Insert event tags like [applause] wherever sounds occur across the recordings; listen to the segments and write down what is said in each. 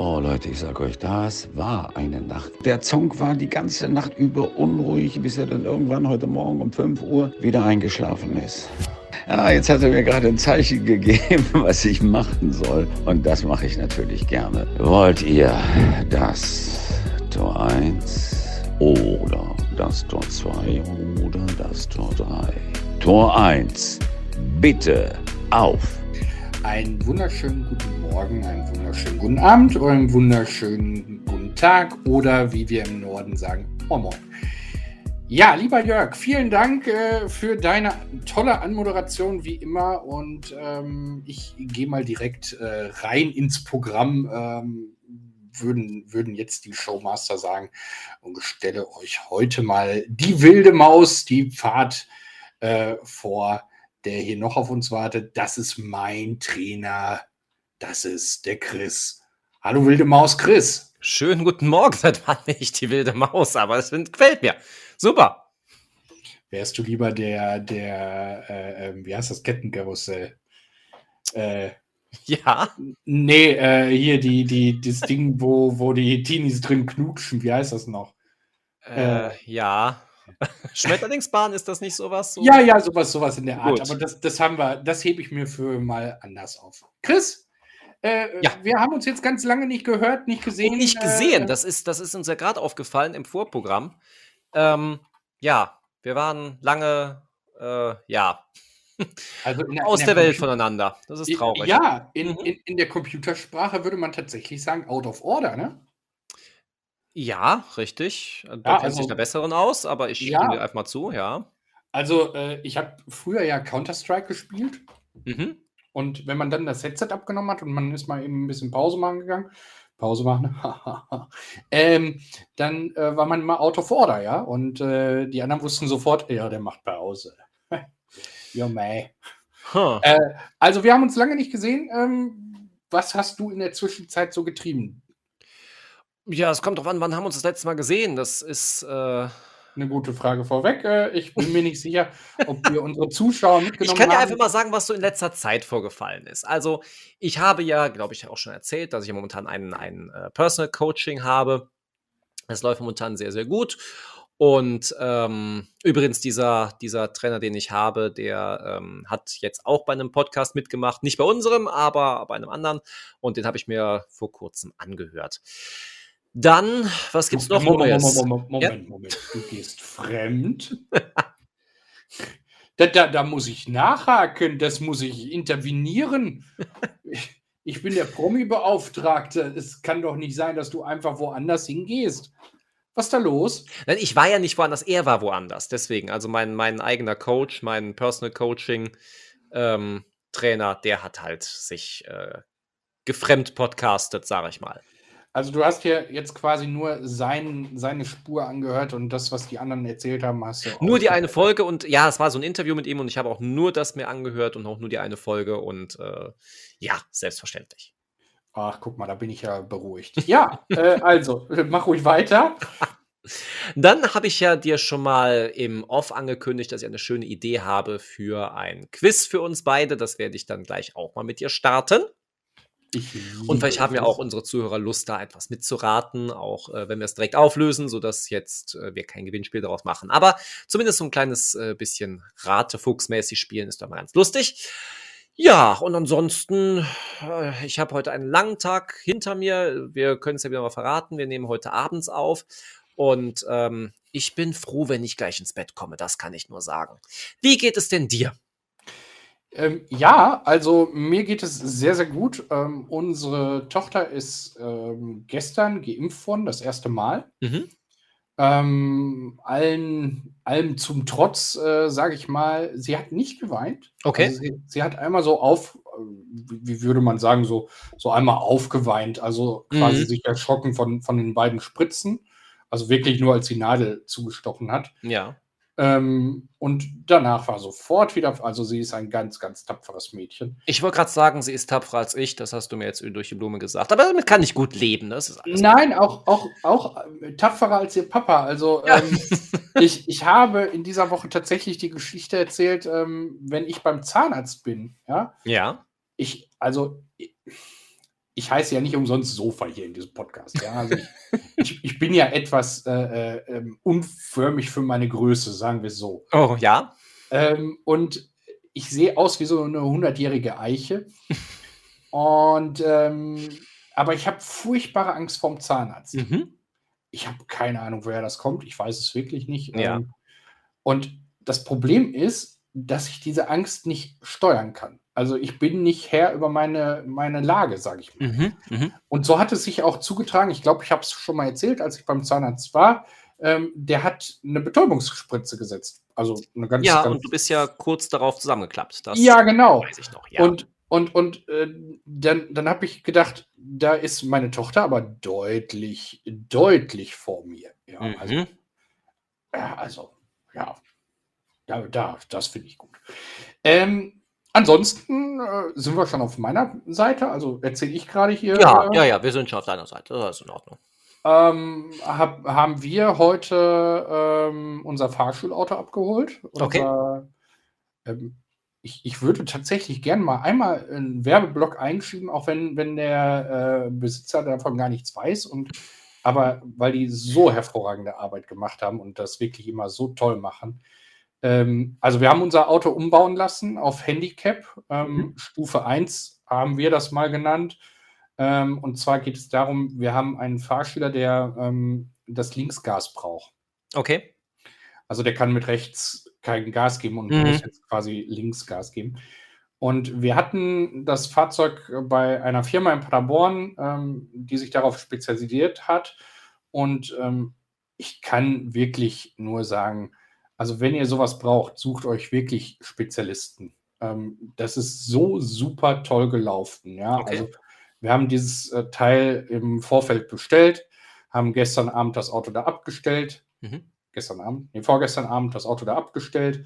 Oh Leute, ich sag euch, das war eine Nacht. Der Zong war die ganze Nacht über unruhig, bis er dann irgendwann heute Morgen um 5 Uhr wieder eingeschlafen ist. Ja, jetzt hat er mir gerade ein Zeichen [laughs] gegeben, was ich machen soll. Und das mache ich natürlich gerne. Wollt ihr das Tor 1 oder das Tor 2 oder das Tor 3? Tor 1, bitte auf. Einen wunderschönen guten Morgen, einen wunderschönen guten Abend oder einen wunderschönen guten Tag oder wie wir im Norden sagen, Moin Moin. Ja, lieber Jörg, vielen Dank äh, für deine tolle Anmoderation wie immer und ähm, ich gehe mal direkt äh, rein ins Programm. Ähm, würden, würden jetzt die Showmaster sagen und stelle euch heute mal die wilde Maus, die Pfad äh, vor, der hier noch auf uns wartet. Das ist mein Trainer, das ist der Chris. Hallo wilde Maus, Chris. Schönen guten Morgen, seit wann nicht die wilde Maus, aber es gefällt mir. Super. Wärst du lieber der, der, äh, äh, wie heißt das, Kettenkarussell? Äh, ja. Nee, äh, hier die, die, das Ding, wo, wo die Teenies drin knutschen, wie heißt das noch? Äh, ja. [laughs] Schmetterlingsbahn, ist das nicht sowas? So? Ja, ja, sowas, sowas in der Art. Gut. Aber das, das haben wir, das hebe ich mir für mal anders auf. Chris, äh, Ja. wir haben uns jetzt ganz lange nicht gehört, nicht gesehen. nicht gesehen. Äh, Das ist, das ist uns ja gerade aufgefallen im Vorprogramm. Ähm, ja, wir waren lange, äh, ja, [laughs] also in aus in der Welt voneinander. Das ist traurig. Ja, in, Mhm. in, in der Computersprache würde man tatsächlich sagen, out of order, ne? Ja, richtig. Du Ja, kennst also- dich da besseren aus, aber ich Ja. stimme dir einfach mal zu, ja. Also, äh, ich habe früher ja Counter-Strike gespielt. Mhm. Und wenn man dann das Headset abgenommen hat und man ist mal eben ein bisschen Pause machen gegangen, Pause machen, [laughs] ähm, dann äh, war man mal out of order, ja. Und äh, die anderen wussten sofort, ja, der macht Pause. [laughs] ja, mei. Huh. Äh, also, wir haben uns lange nicht gesehen. Ähm, was hast du in der Zwischenzeit so getrieben? Ja, es kommt drauf an, wann haben wir uns das letzte Mal gesehen? Das ist, äh, Eine gute Frage vorweg. Äh, ich bin mir nicht sicher, ob wir unsere Zuschauer [laughs] mitgenommen Ich kann dir haben. einfach mal sagen, was so in letzter Zeit vorgefallen ist. Also, ich habe ja, glaube ich, auch schon erzählt, dass ich ja momentan ein, ein äh, Personal Coaching habe. Es läuft momentan sehr, sehr gut. Und ähm, übrigens, dieser, dieser Trainer, den ich habe, der ähm, hat jetzt auch bei einem Podcast mitgemacht. Nicht bei unserem, aber bei einem anderen. Und den habe ich mir vor kurzem angehört. Dann, was gibt's noch Moment, Neues? Moment, Moment, Moment, Moment. Du gehst fremd. [laughs] da, da, da muss ich nachhaken, das muss ich intervenieren. Ich, ich bin der Promi-Beauftragte. Es kann doch nicht sein, dass du einfach woanders hingehst. Was ist da los? Nein, ich war ja nicht woanders, er war woanders. Deswegen, also mein, mein eigener Coach, mein Personal Coaching ähm, Trainer, der hat halt sich äh, gefremd podcastet, sage ich mal. Also du hast hier jetzt quasi nur sein, seine Spur angehört und das, was die anderen erzählt haben, hast du Nur die eine Folge und ja, es war so ein Interview mit ihm und ich habe auch nur das mir angehört und auch nur die eine Folge und äh, ja, selbstverständlich. Ach, guck mal, da bin ich ja beruhigt. Ja, äh, also, [laughs] mach ruhig weiter. [laughs] Dann habe ich ja dir schon mal im Off angekündigt, dass ich eine schöne Idee habe für ein Quiz für uns beide. Das werde ich dann gleich auch mal mit dir starten. Und vielleicht haben ja auch unsere Zuhörer Lust, da etwas mitzuraten, auch äh, wenn wir es direkt auflösen, sodass jetzt äh, wir kein Gewinnspiel daraus machen. Aber zumindest so ein kleines äh, bisschen Ratefuchsmäßig spielen ist doch mal ganz lustig. Ja, und ansonsten, äh, ich habe heute einen langen Tag hinter mir. Wir können es ja wieder mal verraten. Wir nehmen heute abends auf. Und ähm, ich bin froh, wenn ich gleich ins Bett komme. Das kann ich nur sagen. Wie geht es denn dir? Ähm, ja, also mir geht es sehr, sehr gut. Ähm, unsere Tochter ist ähm, gestern geimpft worden, das erste Mal. Mhm. Ähm, allen, allem zum Trotz, äh, sage ich mal, sie hat nicht geweint. Okay. Also sie, sie hat einmal so auf, wie, wie würde man sagen, so, so einmal aufgeweint, also quasi Mhm. sich erschrocken von, von den beiden Spritzen. Also wirklich nur, als die Nadel zugestochen hat. Ja. Ähm, und danach war sofort wieder, also sie ist ein ganz, ganz tapferes Mädchen. Ich wollte gerade sagen, sie ist tapferer als ich, das hast du mir jetzt durch die Blume gesagt. Aber damit kann ich gut leben, das ist alles. Nein, auch, auch, auch äh, tapferer als ihr Papa. Also Ja. ähm, [laughs] ich, ich habe in dieser Woche tatsächlich die Geschichte erzählt, ähm, wenn ich beim Zahnarzt bin, ja, Ja. ich, also ich, ich heiße ja nicht umsonst Sofa hier in diesem Podcast. Ja? Also ich, ich, ich, bin ja etwas äh, äh, ähm, unförmig für meine Größe, sagen wir so. Oh, ja. Ähm, und ich sehe aus wie so eine hundertjährige Eiche. [laughs] und ähm, aber ich habe furchtbare Angst vorm Zahnarzt. Mhm. Ich habe keine Ahnung, woher das kommt. Ich weiß es wirklich nicht. Ja. Ähm, und das Problem ist, dass ich diese Angst nicht steuern kann. Also ich bin nicht Herr über meine, meine Lage, sage ich mal. Mhm, mh. Und so hat es sich auch zugetragen. Ich glaube, ich habe es schon mal erzählt, als ich beim Zahnarzt war. Ähm, der hat eine Betäubungsspritze gesetzt. Also eine ganz. Ja, ganz und du bist ja kurz darauf zusammengeklappt. Das ja, genau. Weiß ich noch, ja. Und, und, und äh, dann, dann habe ich gedacht, da ist meine Tochter aber deutlich, deutlich vor mir. Ja, mhm. also, ja, also, ja. Ja, da, das finde ich gut. Ähm, Ansonsten äh, sind wir schon auf meiner Seite, also erzähle ich gerade hier. Ja, äh, ja, ja, wir sind schon auf deiner Seite, das ist in Ordnung. Ähm, hab, haben wir heute ähm, unser Fahrschulauto abgeholt. Okay. Unser, ähm, ich, ich würde tatsächlich gerne mal einmal einen Werbeblock einschieben, auch wenn, wenn der äh, Besitzer davon gar nichts weiß. Und, aber weil die so hervorragende Arbeit gemacht haben und das wirklich immer so toll machen. Ähm, also wir haben unser Auto umbauen lassen auf Handicap. Ähm, mhm. Stufe 1 haben wir das mal genannt. Ähm, und zwar geht es darum, wir haben einen Fahrschüler, der ähm, das Linksgas braucht. Okay. Also der kann mit rechts kein Gas geben und mhm. muss jetzt quasi links Gas geben. Und wir hatten das Fahrzeug bei einer Firma in Paderborn, ähm, die sich darauf spezialisiert hat. Und ähm, ich kann wirklich nur sagen, also wenn ihr sowas braucht, sucht euch wirklich Spezialisten. Ähm, das ist so super toll gelaufen. Ja, okay. also wir haben dieses äh, Teil im Vorfeld bestellt, haben gestern Abend das Auto da abgestellt. Mhm. Gestern Abend, nee, vorgestern Abend das Auto da abgestellt.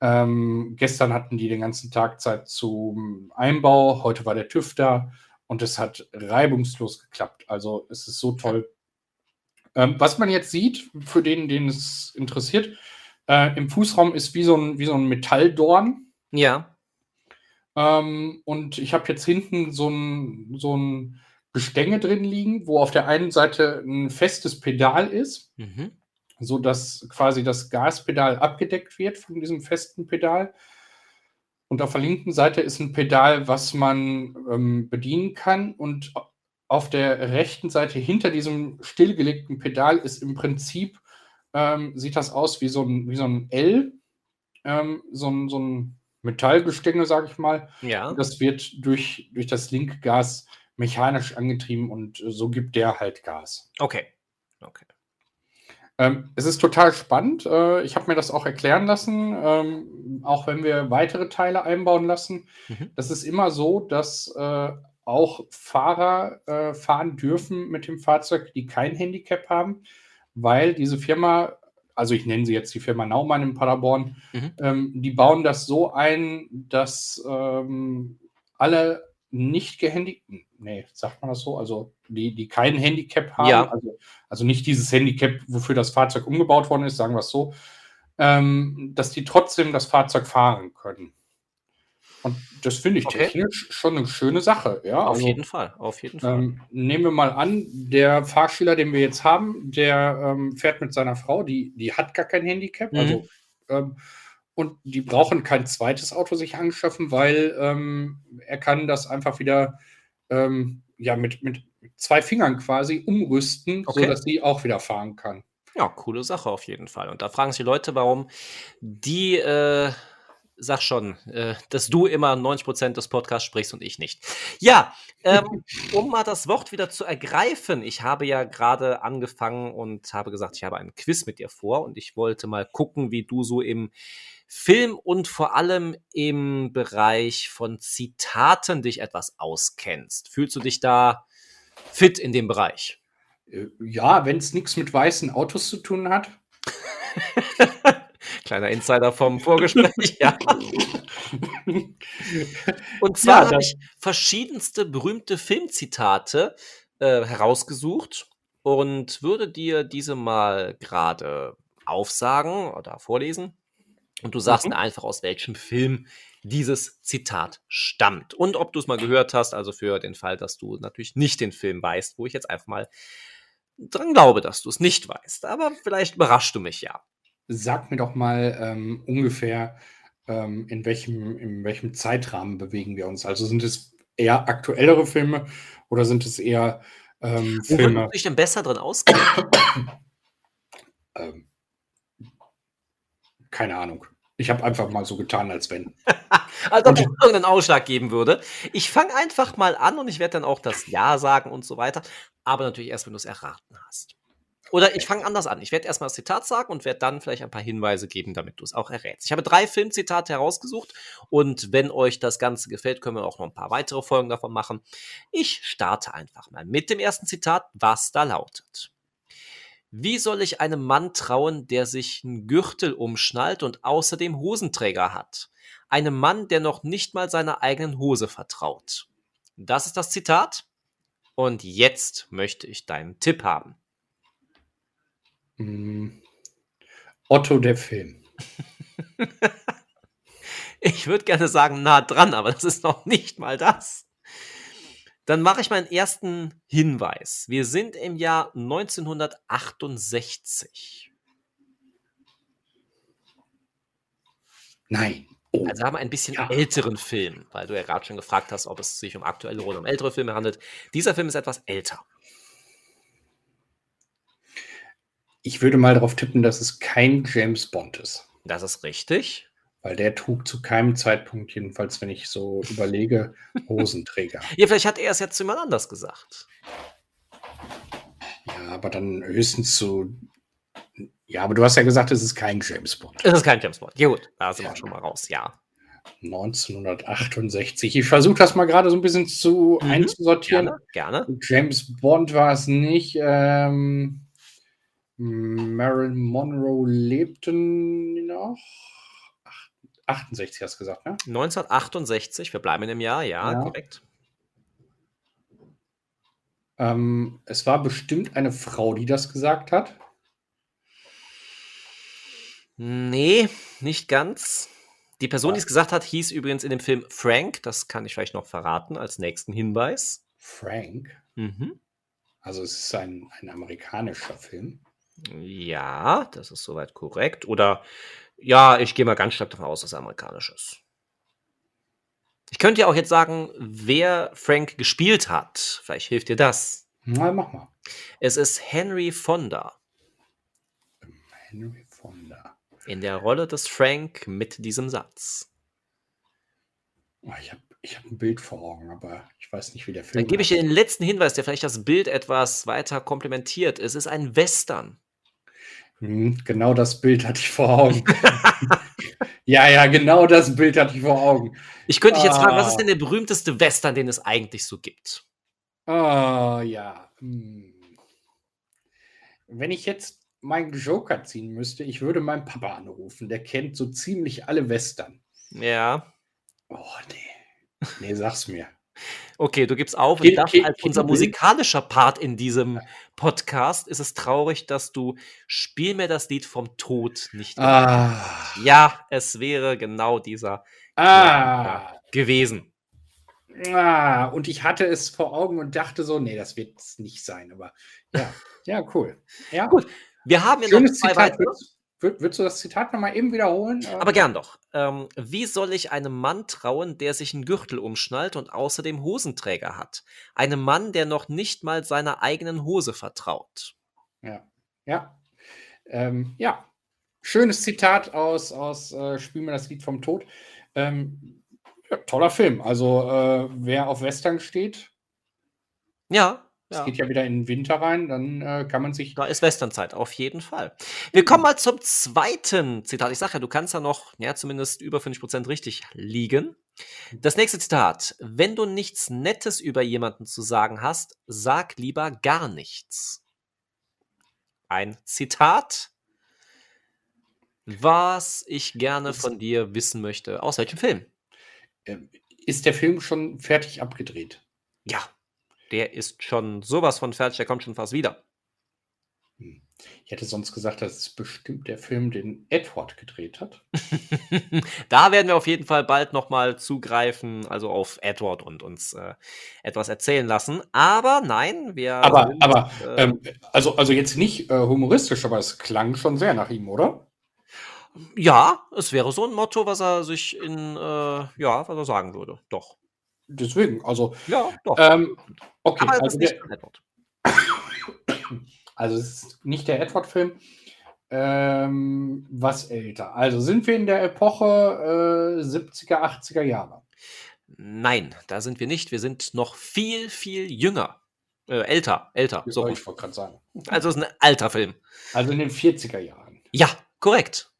Ähm, gestern hatten die den ganzen Tag Zeit zum Einbau. Heute war der TÜV da und es hat reibungslos geklappt. Also es ist so toll. Ähm, was man jetzt sieht, für den, den es interessiert, äh, Im Fußraum ist wie so ein, wie so ein Metalldorn. Ja. Ähm, und ich habe jetzt hinten so ein, so ein Gestänge drin liegen, wo auf der einen Seite ein festes Pedal ist, mhm. sodass quasi das Gaspedal abgedeckt wird von diesem festen Pedal. Und auf der linken Seite ist ein Pedal, was man ähm, bedienen kann. Und auf der rechten Seite hinter diesem stillgelegten Pedal ist im Prinzip ähm, sieht das aus wie so ein, wie so ein L, ähm, so, ein, so ein Metallgestänge, sage ich mal. Ja. Das wird durch, durch das Linkgas mechanisch angetrieben und so gibt der halt Gas. Okay. Okay. Ähm, es ist total spannend. Äh, ich habe mir das auch erklären lassen, ähm, auch wenn wir weitere Teile einbauen lassen. Mhm. Das ist immer so, dass äh, auch Fahrer äh, fahren dürfen mit dem Fahrzeug, die kein Handicap haben weil diese Firma, also ich nenne sie jetzt die Firma Naumann in Paderborn, mhm. ähm, die bauen das so ein, dass ähm, alle nicht gehandicapten, nee, sagt man das so, also die, die kein Handicap haben, ja. also, also nicht dieses Handicap, wofür das Fahrzeug umgebaut worden ist, sagen wir es so, ähm, dass die trotzdem das Fahrzeug fahren können. Und das finde ich okay. technisch schon eine schöne Sache. Ja? Auf also, jeden Fall, auf jeden Fall. Ähm, nehmen wir mal an, der Fahrschüler, den wir jetzt haben, der ähm, fährt mit seiner Frau, die, die hat gar kein Handicap. Mhm. Also, ähm, und die brauchen kein zweites Auto sich anschaffen, weil ähm, er kann das einfach wieder ähm, ja, mit, mit zwei Fingern quasi umrüsten, okay. sodass sie auch wieder fahren kann. Ja, coole Sache auf jeden Fall. Und da fragen sich die Leute, warum die äh, sag schon, äh, dass du immer 90% des Podcasts sprichst und ich nicht. Ja, ähm, [laughs] um mal das Wort wieder zu ergreifen. Ich habe ja gerade angefangen und habe gesagt, ich habe einen Quiz mit dir vor und ich wollte mal gucken, wie du so im Film und vor allem im Bereich von Zitaten dich etwas auskennst. Fühlst du dich da fit in dem Bereich? Äh, ja, wenn es nichts mit weißen Autos zu tun hat. [laughs] Kleiner Insider vom Vorgespräch, ja. Und zwar ja, habe ich verschiedenste berühmte Filmzitate äh, herausgesucht und würde dir diese mal gerade aufsagen oder vorlesen. Und du sagst mhm. mir einfach, aus welchem Film dieses Zitat stammt. Und ob du es mal gehört hast, also für den Fall, dass du natürlich nicht den Film weißt, wo ich jetzt einfach mal dran glaube, dass du es nicht weißt. Aber vielleicht überraschst du mich ja. Sag mir doch mal ähm, ungefähr, ähm, in, welchem, in welchem Zeitrahmen bewegen wir uns. Also sind es eher aktuellere Filme oder sind es eher ähm, Wo Filme? würdest du dich denn besser drin auskennen? Ähm, keine Ahnung. Ich habe einfach mal so getan, als wenn. [laughs] Also ob es irgendeinen Ausschlag geben würde. Ich fange einfach mal an und ich werde dann auch das Ja sagen und so weiter. Aber natürlich erst, wenn du es erraten hast. Oder ich fange anders an. Ich werde erstmal das Zitat sagen und werde dann vielleicht ein paar Hinweise geben, damit du es auch errätst. Ich habe drei Filmzitate herausgesucht und wenn euch das Ganze gefällt, können wir auch noch ein paar weitere Folgen davon machen. Ich starte einfach mal mit dem ersten Zitat, was da lautet. Wie soll ich einem Mann trauen, der sich einen Gürtel umschnallt und außerdem Hosenträger hat? Einem Mann, der noch nicht mal seiner eigenen Hose vertraut. Das ist das Zitat. Und jetzt möchte ich deinen Tipp haben. Hm. Otto der Film. [laughs] Ich würde gerne sagen, nah dran, aber das ist noch nicht mal das. Dann mache ich meinen ersten Hinweis. Wir sind im Jahr 1968. Nein. Oh. Also haben wir ein bisschen Ja. älteren Film, weil du ja gerade schon gefragt hast, ob es sich um aktuelle oder um ältere Filme handelt. Dieser Film ist etwas älter. Ich würde mal darauf tippen, dass es kein James Bond ist. Das ist richtig. Weil der trug zu keinem Zeitpunkt, jedenfalls wenn ich so überlege, [laughs] Hosenträger. Ja, vielleicht hat er es jetzt zu jemand anders gesagt. Ja, aber dann höchstens so. Ja, aber du hast ja gesagt, es ist kein James Bond. Es ist kein James Bond. Ja gut, da sind Ja. wir schon mal raus, ja. 1968. Ich versuche das mal gerade so ein bisschen zu Mhm, einzusortieren. Gerne, gerne. James Bond war es nicht. Ähm, Marilyn Monroe lebten noch. Ach, 68 hast du gesagt, ne? 1968, wir bleiben in dem Jahr, ja, Ja. korrekt. Ähm, es war bestimmt eine Frau, die das gesagt hat. Nee, nicht ganz. Die Person, die es gesagt hat, hieß übrigens in dem Film Frank. Das kann ich vielleicht noch verraten als nächsten Hinweis. Frank. Mhm. Also es ist ein, ein amerikanischer Film. Ja, das ist soweit korrekt. Oder ja, ich gehe mal ganz stark davon aus, dass es amerikanisch ist. Ich könnte ja auch jetzt sagen, wer Frank gespielt hat. Vielleicht hilft dir das. Na, mach mal. Es ist Henry Fonda Henry Fonda. in der Rolle des Frank mit diesem Satz. Oh, ich habe ich hab ein Bild vor Augen, aber ich weiß nicht, wie der Film Dann gebe ich dir den letzten Hinweis, der vielleicht das Bild etwas weiter komplementiert. Es ist ein Western. Hm, genau das Bild hatte ich vor Augen. [laughs] ja, ja, genau das Bild hatte ich vor Augen. Ich könnte dich jetzt fragen, was Ah. ist denn der berühmteste Western, den es eigentlich so gibt? Ah, ja. Hm. Wenn ich jetzt meinen Joker ziehen müsste, ich würde meinen Papa anrufen. Der kennt so ziemlich alle Western. Ja. Oh, nee. Nee, sag's mir. Okay, du gibst auf. Das Kill- als unser musikalischer Part in diesem Podcast ist es traurig, dass du Spiel mir das Lied vom Tod nicht. Ah. Ja, es wäre genau dieser Ah. gewesen. Ah. Und ich hatte es vor Augen und dachte so, nee, das wird es nicht sein. Aber ja, ja, cool. Ja, Gut, Wir haben ja noch zwei weitere. Würdest, würd- würdest du das Zitat nochmal eben wiederholen? Ähm, Aber gern doch. Ähm, wie soll ich einem Mann trauen, der sich einen Gürtel umschnallt und außerdem Hosenträger hat? Einem Mann, der noch nicht mal seiner eigenen Hose vertraut. Ja, ja. Ähm, ja. Schönes Zitat aus, aus äh, Spiel mir das Lied vom Tod. Ähm, ja, toller Film. Also, äh, wer auf Western steht, Ja, es ja. geht ja wieder in den Winter rein, dann äh, kann man sich. Da ist Westernzeit, auf jeden Fall. Wir kommen mal zum zweiten Zitat. Ich sage ja, du kannst ja noch, ja, zumindest über 50% richtig liegen. Das nächste Zitat. Wenn du nichts Nettes über jemanden zu sagen hast, sag lieber gar nichts. Ein Zitat, was ich gerne von dir wissen möchte. Aus welchem Film? ähm, ist der Film schon fertig abgedreht? Ja, der ist schon sowas von fertig, der kommt schon fast wieder. Ich hätte sonst gesagt, das ist bestimmt der Film, den Edward gedreht hat. [laughs] da werden wir auf jeden Fall bald nochmal zugreifen, also auf Edward und uns äh, etwas erzählen lassen. Aber nein, wir. Aber, sind, aber äh, ähm, also, also jetzt nicht äh, humoristisch, aber es klang schon sehr nach ihm, oder? Ja, es wäre so ein Motto, was er sich in, äh, ja, was er sagen würde. Doch. Deswegen, also. Ja, doch. Ähm, okay, aber also, der, also es ist nicht der Edward-Film. Ähm, was älter. Also sind wir in der Epoche äh, 70er, 80er Jahre? Nein, da sind wir nicht. Wir sind noch viel, viel jünger. Äh, älter, älter. So. Ich wollte gerade sagen. Also es ist ein alter Film. Also in den 40er Jahren. Ja, korrekt.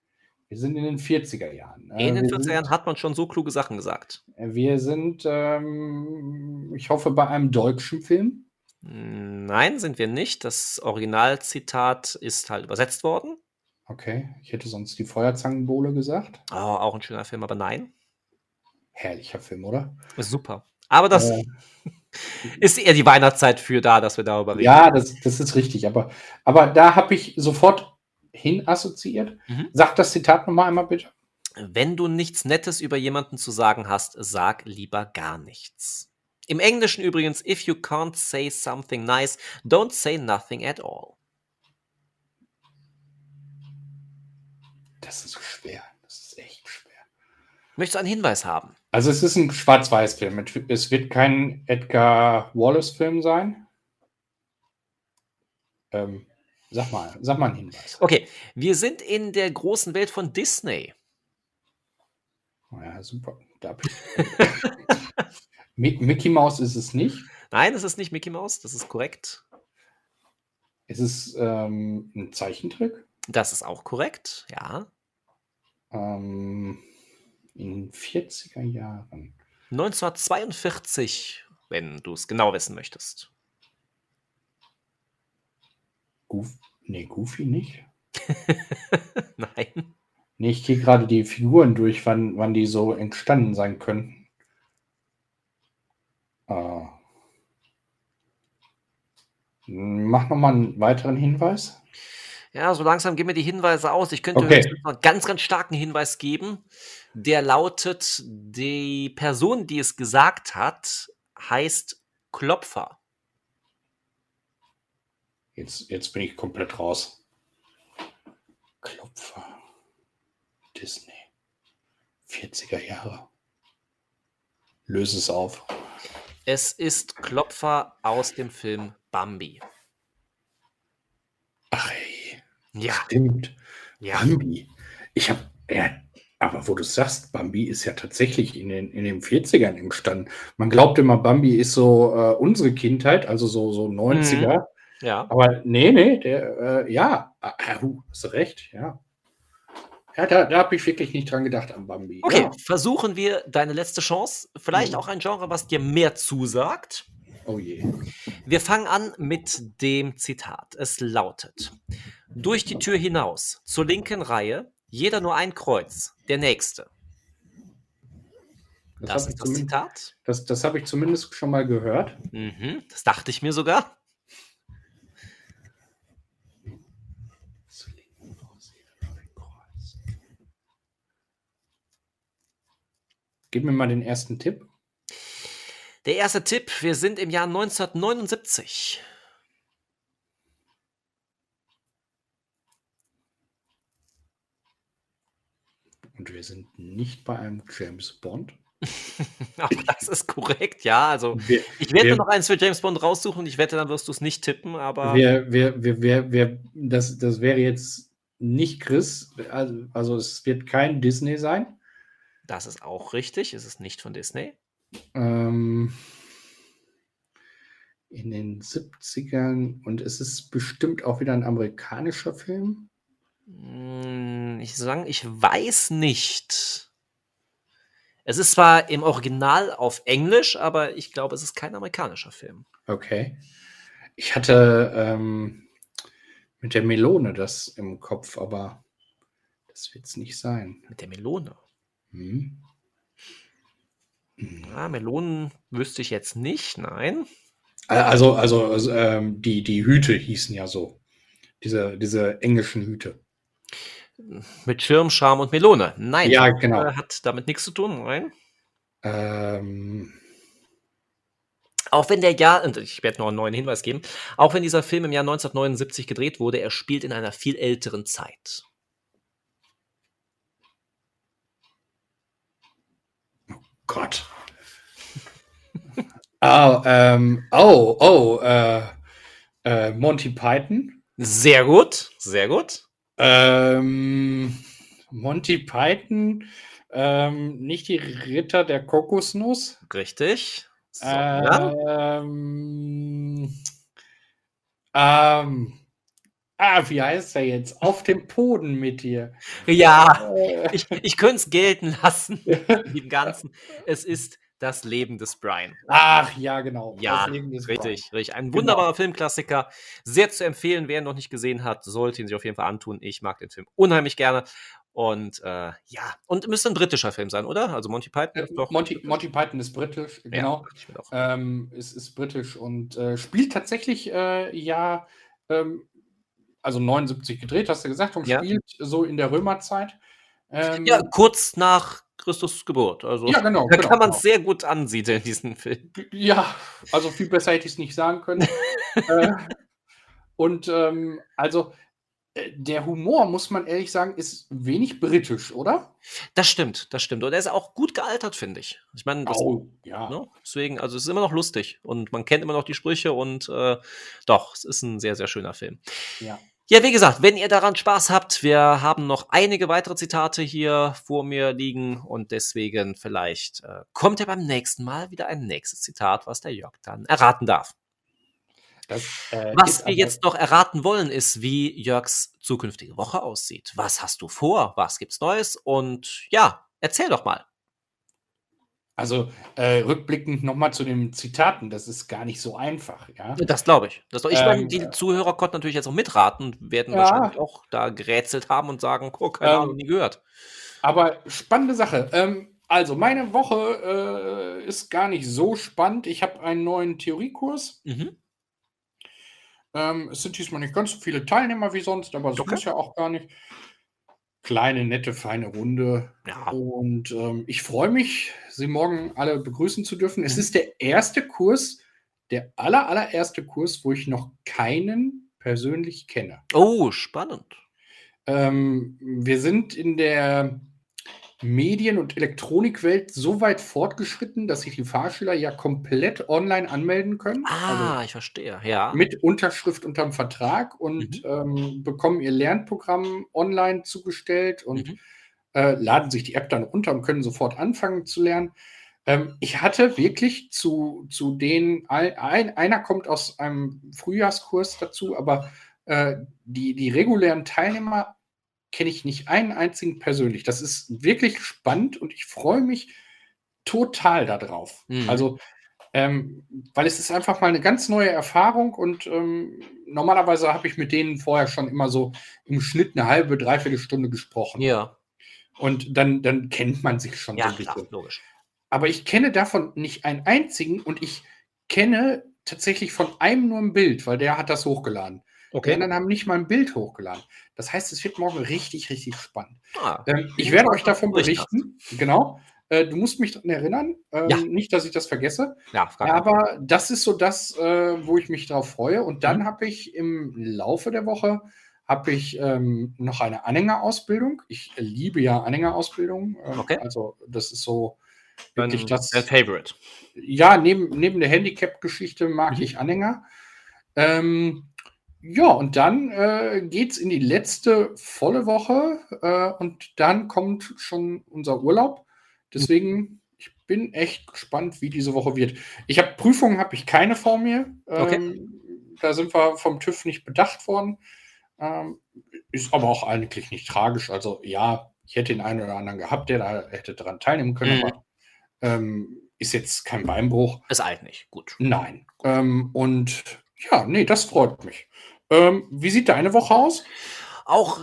Wir sind in den 40er Jahren. In den 40er Jahren hat man schon so kluge Sachen gesagt. Wir sind, ähm, ich hoffe, bei einem deutschen Film. Nein, sind wir nicht. Das Originalzitat ist halt übersetzt worden. Okay, ich hätte sonst die Feuerzangenbowle gesagt. Oh, auch ein schöner Film, aber nein. Herrlicher Film, oder? Ist super. Aber das äh, [laughs] ist eher die Weihnachtszeit für da, dass wir darüber reden. Ja, das, das ist richtig. Aber, aber da habe ich sofort hin assoziiert. Mhm. Sag das Zitat nochmal einmal bitte. Wenn du nichts Nettes über jemanden zu sagen hast, sag lieber gar nichts. Im Englischen übrigens, if you can't say something nice, don't say nothing at all. Das ist schwer. Das ist echt schwer. Möchtest du einen Hinweis haben? Also es ist ein Schwarz-Weiß-Film. Es wird kein Edgar Wallace-Film sein. Ähm, sag mal, sag mal einen Hinweis. Okay, wir sind in der großen Welt von Disney. Ja, super. [laughs] Mickey Mouse ist es nicht. Nein, es ist nicht Mickey Mouse, das ist korrekt. Ist es ähm, ein Zeichentrick? Das ist auch korrekt, ja. Ähm, in 40er Jahren. 1942, wenn du es genau wissen möchtest. Goof nee, Goofy nicht. [laughs] Nein. Nee, ich gehe gerade die Figuren durch, wann, wann die so entstanden sein könnten. Äh, mach nochmal einen weiteren Hinweis. Ja, so langsam gehen mir die Hinweise aus. Ich könnte okay. einen ganz, ganz starken Hinweis geben. Der lautet, die Person, die es gesagt hat, heißt Klopfer. Jetzt, jetzt bin ich komplett raus. Klopfer. Disney. 40er Jahre. Löse es auf. Es ist Klopfer aus dem Film Bambi. Ach ey. Ja. Stimmt. Ja. Bambi. Ich habe, ja, aber wo du sagst, Bambi ist ja tatsächlich in den, in den 40ern entstanden. Man glaubt immer, Bambi ist so äh, unsere Kindheit, also so, so 90er. Mhm. Ja. Aber nee, nee, der, äh, ja, uh, hast du recht, ja. Ja, da, da habe ich wirklich nicht dran gedacht am Bambi. Okay, ja. versuchen wir deine letzte Chance. Vielleicht mhm. auch ein Genre, was dir mehr zusagt. Oh je. Wir fangen an mit dem Zitat. Es lautet: Durch die Tür hinaus, zur linken Reihe, jeder nur ein Kreuz, der nächste. Das, das ist das Zitat. Das, das habe ich zumindest schon mal gehört. Mhm, das dachte ich mir sogar. Gib mir mal den ersten Tipp. Der erste Tipp, wir sind im Jahr 1979. Und wir sind nicht bei einem James Bond. [laughs] Auch das ist korrekt, ja. Also wir, ich werde wir, noch eins für James Bond raussuchen. Ich wette, dann wirst du es nicht tippen, aber. Wir, wir, wir, wir, wir, das, das wäre jetzt nicht Chris. Also, also es wird kein Disney sein. Das ist auch richtig. Es ist nicht von Disney. Ähm, in den 70ern und es ist bestimmt auch wieder ein amerikanischer Film. Hm, ich sagen, ich weiß nicht. Es ist zwar im Original auf Englisch, aber ich glaube, es ist kein amerikanischer Film. Okay. Ich hatte ähm, mit der Melone das im Kopf, aber das wird es nicht sein. Mit der Melone? Hm. Ja, Melonen wüsste ich jetzt nicht, nein. Also, also, also ähm, die, die Hüte hießen ja so. diese, diese englischen Hüte. Mit Schirm, Charme und Melone. Nein, Ja, genau. äh, hat damit nichts zu tun. Nein. Ähm, Auch wenn der Jahr, und ich werde noch einen neuen Hinweis geben, auch wenn dieser Film im Jahr 1979 gedreht wurde, er spielt in einer viel älteren Zeit. Gott. oh, [laughs] ähm, oh, oh, äh, äh, Monty Python. Sehr gut, sehr gut. Ähm, Monty Python, ähm, nicht die Ritter der Kokosnuss. Richtig. So, ja. Ähm, ähm, ah, wie heißt er jetzt? Auf dem Boden mit dir. ja, Äh, ich, ich könnte es gelten lassen [laughs] im Ganzen. Es ist das Leben des Brian. Ach, ja, genau. Ja, Das Leben des Richtig, richtig. Ein Genau. wunderbarer Filmklassiker. Sehr zu empfehlen. Wer ihn noch nicht gesehen hat, sollte ihn sich auf jeden Fall antun. Ich mag den Film unheimlich gerne. Und äh, ja, und müsste ein britischer Film sein, oder? Also Monty Python Brian. ist doch. Monty, Monty Python ist britisch, Ja, genau. doch. Ähm, es ist britisch und äh, spielt tatsächlich äh, ja, ähm, also 79 gedreht, hast du gesagt, und Ja. spielt so in der Römerzeit. Ähm, Ja, kurz nach Christus Geburt. Also ja, genau. da genau, kann man genau. es sehr gut ansiedeln, diesen Film. Ja, also viel besser hätte ich es nicht sagen können. [laughs] äh, und ähm, also äh, der Humor, muss man ehrlich sagen, ist wenig britisch, oder? Das stimmt, das stimmt. Und er ist auch gut gealtert, finde ich. Ich meine, Oh, ja. ne? deswegen, also es ist immer noch lustig und man kennt immer noch die Sprüche und äh, doch, es ist ein sehr, sehr schöner Film. ja. Ja, wie gesagt, wenn ihr daran Spaß habt, wir haben noch einige weitere Zitate hier vor mir liegen und deswegen vielleicht äh, kommt ja beim nächsten Mal wieder ein nächstes Zitat, was der Jörg dann erraten darf. Das, äh, Was wir jetzt noch erraten wollen, ist, wie Jörgs zukünftige Woche aussieht. Was hast du vor? Was gibt's Neues? Und ja, erzähl doch mal. Also äh, rückblickend nochmal zu den Zitaten, das ist gar nicht so einfach, ja. Das glaube ich. Das, ich meine, Ähm, die Zuhörer konnten natürlich jetzt auch mitraten werden Ja. wahrscheinlich auch da gerätselt haben und sagen, oh, keine Ähm, Ahnung, nie gehört. Aber spannende Sache. Ähm, also, meine Woche äh, ist gar nicht so spannend. Ich habe einen neuen Theoriekurs. Mhm. Ähm, es sind diesmal nicht ganz so viele Teilnehmer wie sonst, aber es Okay. muss ja auch gar nicht. Kleine, nette, feine Runde. Ja. Und ähm, ich freue mich, Sie morgen alle begrüßen zu dürfen. Es ist der erste Kurs, der aller, allererste Kurs, wo ich noch keinen persönlich kenne. Oh, spannend. Ähm, wir sind in der Medien- und Elektronikwelt so weit fortgeschritten, dass sich die Fahrschüler ja komplett online anmelden können. Ah, ich verstehe. Ja. Also mit Unterschrift unterm Vertrag und Mhm. ähm, bekommen ihr Lernprogramm online zugestellt und Mhm. äh, laden sich die App dann runter und können sofort anfangen zu lernen. Ähm, ich hatte wirklich zu, zu den, ein, ein, einer kommt aus einem Frühjahrskurs dazu, aber äh, die, die regulären Teilnehmer kenne ich nicht einen einzigen persönlich. Das ist wirklich spannend und ich freue mich total darauf. Mhm. Also, ähm, weil es ist einfach mal eine ganz neue Erfahrung und ähm, normalerweise habe ich mit denen vorher schon immer so im Schnitt eine halbe, dreiviertel Stunde gesprochen. Ja, Und dann, dann kennt man sich schon ja so ein klar, logisch. Aber ich kenne davon nicht einen einzigen und ich kenne tatsächlich von einem nur ein Bild, weil der hat das hochgeladen. Die anderen haben nicht mal ein Bild hochgeladen. Das heißt, es wird morgen richtig, richtig spannend. Ah, Ähm, ich werde euch davon berichten. Genau. Äh, du musst mich daran erinnern. Ähm, Ja. Nicht, dass ich das vergesse. ja, Aber das ist so das, äh, wo ich mich drauf freue. Und dann Mhm. habe ich im Laufe der Woche habe ich ähm, noch eine Anhängerausbildung. Ich liebe ja Anhängerausbildung. Ähm, Okay. Also das ist so wirklich das. dein Favorite. Ja, neben, neben der Handicap-Geschichte mag Mhm. ich Anhänger. Ähm, ja, und dann äh, geht es in die letzte volle Woche äh, und dann kommt schon unser Urlaub. Deswegen, ich bin echt gespannt, wie diese Woche wird. Ich habe Prüfungen, habe ich keine vor mir. Okay. Ähm, da sind wir vom TÜV nicht bedacht worden. Ähm, ist aber auch eigentlich nicht tragisch. Also ja, ich hätte den einen oder anderen gehabt, der da hätte daran teilnehmen können, Mhm. aber ähm, ist jetzt kein Beinbruch. Ist alt nicht. Gut. Nein. Ähm, und ja, nee, das freut mich. Ähm, wie sieht deine Woche aus? Auch,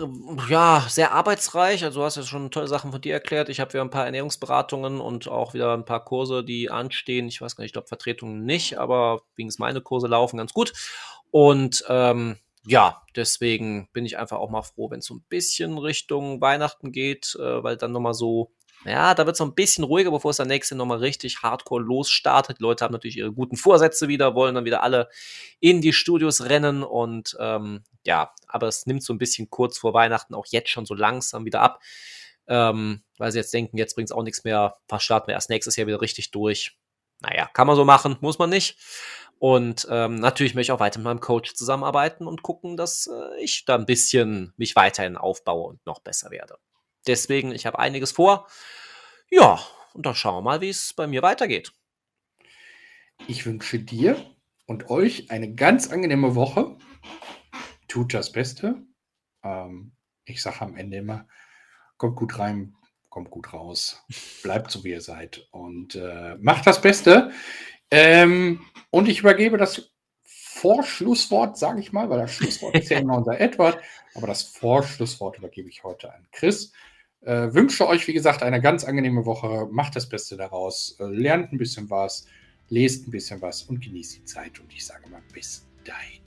ja, sehr arbeitsreich. Also, du hast ja schon tolle Sachen von dir erklärt. Ich habe wieder ein paar Ernährungsberatungen und auch wieder ein paar Kurse, die anstehen. Ich weiß gar nicht, ich glaube, Vertretungen nicht, aber wenigstens meine Kurse laufen ganz gut. Und ähm, ja, deswegen bin ich einfach auch mal froh, wenn es so ein bisschen Richtung Weihnachten geht, äh, weil dann nochmal so, ja, da wird es so ein bisschen ruhiger, bevor es dann nächste nochmal richtig hardcore losstartet. Die Leute haben natürlich ihre guten Vorsätze wieder, wollen dann wieder alle in die Studios rennen und ähm, ja, aber es nimmt so ein bisschen kurz vor Weihnachten auch jetzt schon so langsam wieder ab, ähm, weil sie jetzt denken, jetzt bringt es auch nichts mehr, starten wir erst nächstes Jahr wieder richtig durch. Naja, kann man so machen, muss man nicht. Und ähm, natürlich möchte ich auch weiter mit meinem Coach zusammenarbeiten und gucken, dass äh, ich da ein bisschen mich weiterhin aufbaue und noch besser werde. Deswegen, ich habe einiges vor. Ja, und dann schauen wir mal, wie es bei mir weitergeht. Ich wünsche dir und euch eine ganz angenehme Woche. Tut das Beste. Ähm, ich sage am Ende immer, kommt gut rein, kommt gut raus, bleibt so wie ihr seid und äh, macht das Beste. Ähm, und ich übergebe das Vorschlusswort, sage ich mal, weil das Schlusswort ist ja [laughs] immer unser Edward, aber das Vorschlusswort übergebe ich heute an Chris. Äh, wünsche euch, wie gesagt, eine ganz angenehme Woche. Macht das Beste daraus. Äh, lernt ein bisschen was, lest ein bisschen was und genießt die Zeit. Und ich sage mal, bis dahin.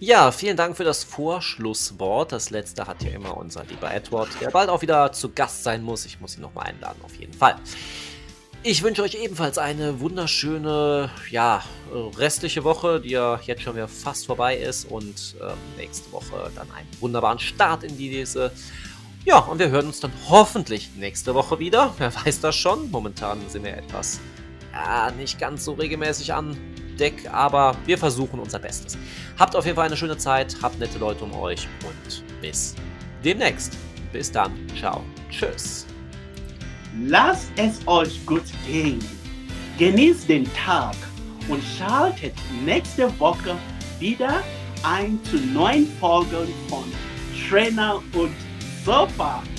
Ja, vielen Dank für das Vorschlusswort. Das letzte hat ja immer unser lieber Edward, der bald auch wieder zu Gast sein muss. Ich muss ihn nochmal einladen, auf jeden Fall. Ich wünsche euch ebenfalls eine wunderschöne, ja, restliche Woche, die ja jetzt schon wieder fast vorbei ist und ähm, nächste Woche dann einen wunderbaren Start in diese. Ja, und wir hören uns dann hoffentlich nächste Woche wieder. Wer weiß das schon? Momentan sind wir etwas, ja, nicht ganz so regelmäßig an Deck, aber wir versuchen unser Bestes. Habt auf jeden Fall eine schöne Zeit, habt nette Leute um euch und bis demnächst. Bis dann. Ciao. Tschüss. Lasst es euch gut gehen. Genießt den Tag und schaltet nächste Woche wieder ein zu neuen Folgen von Trainer und Sofa.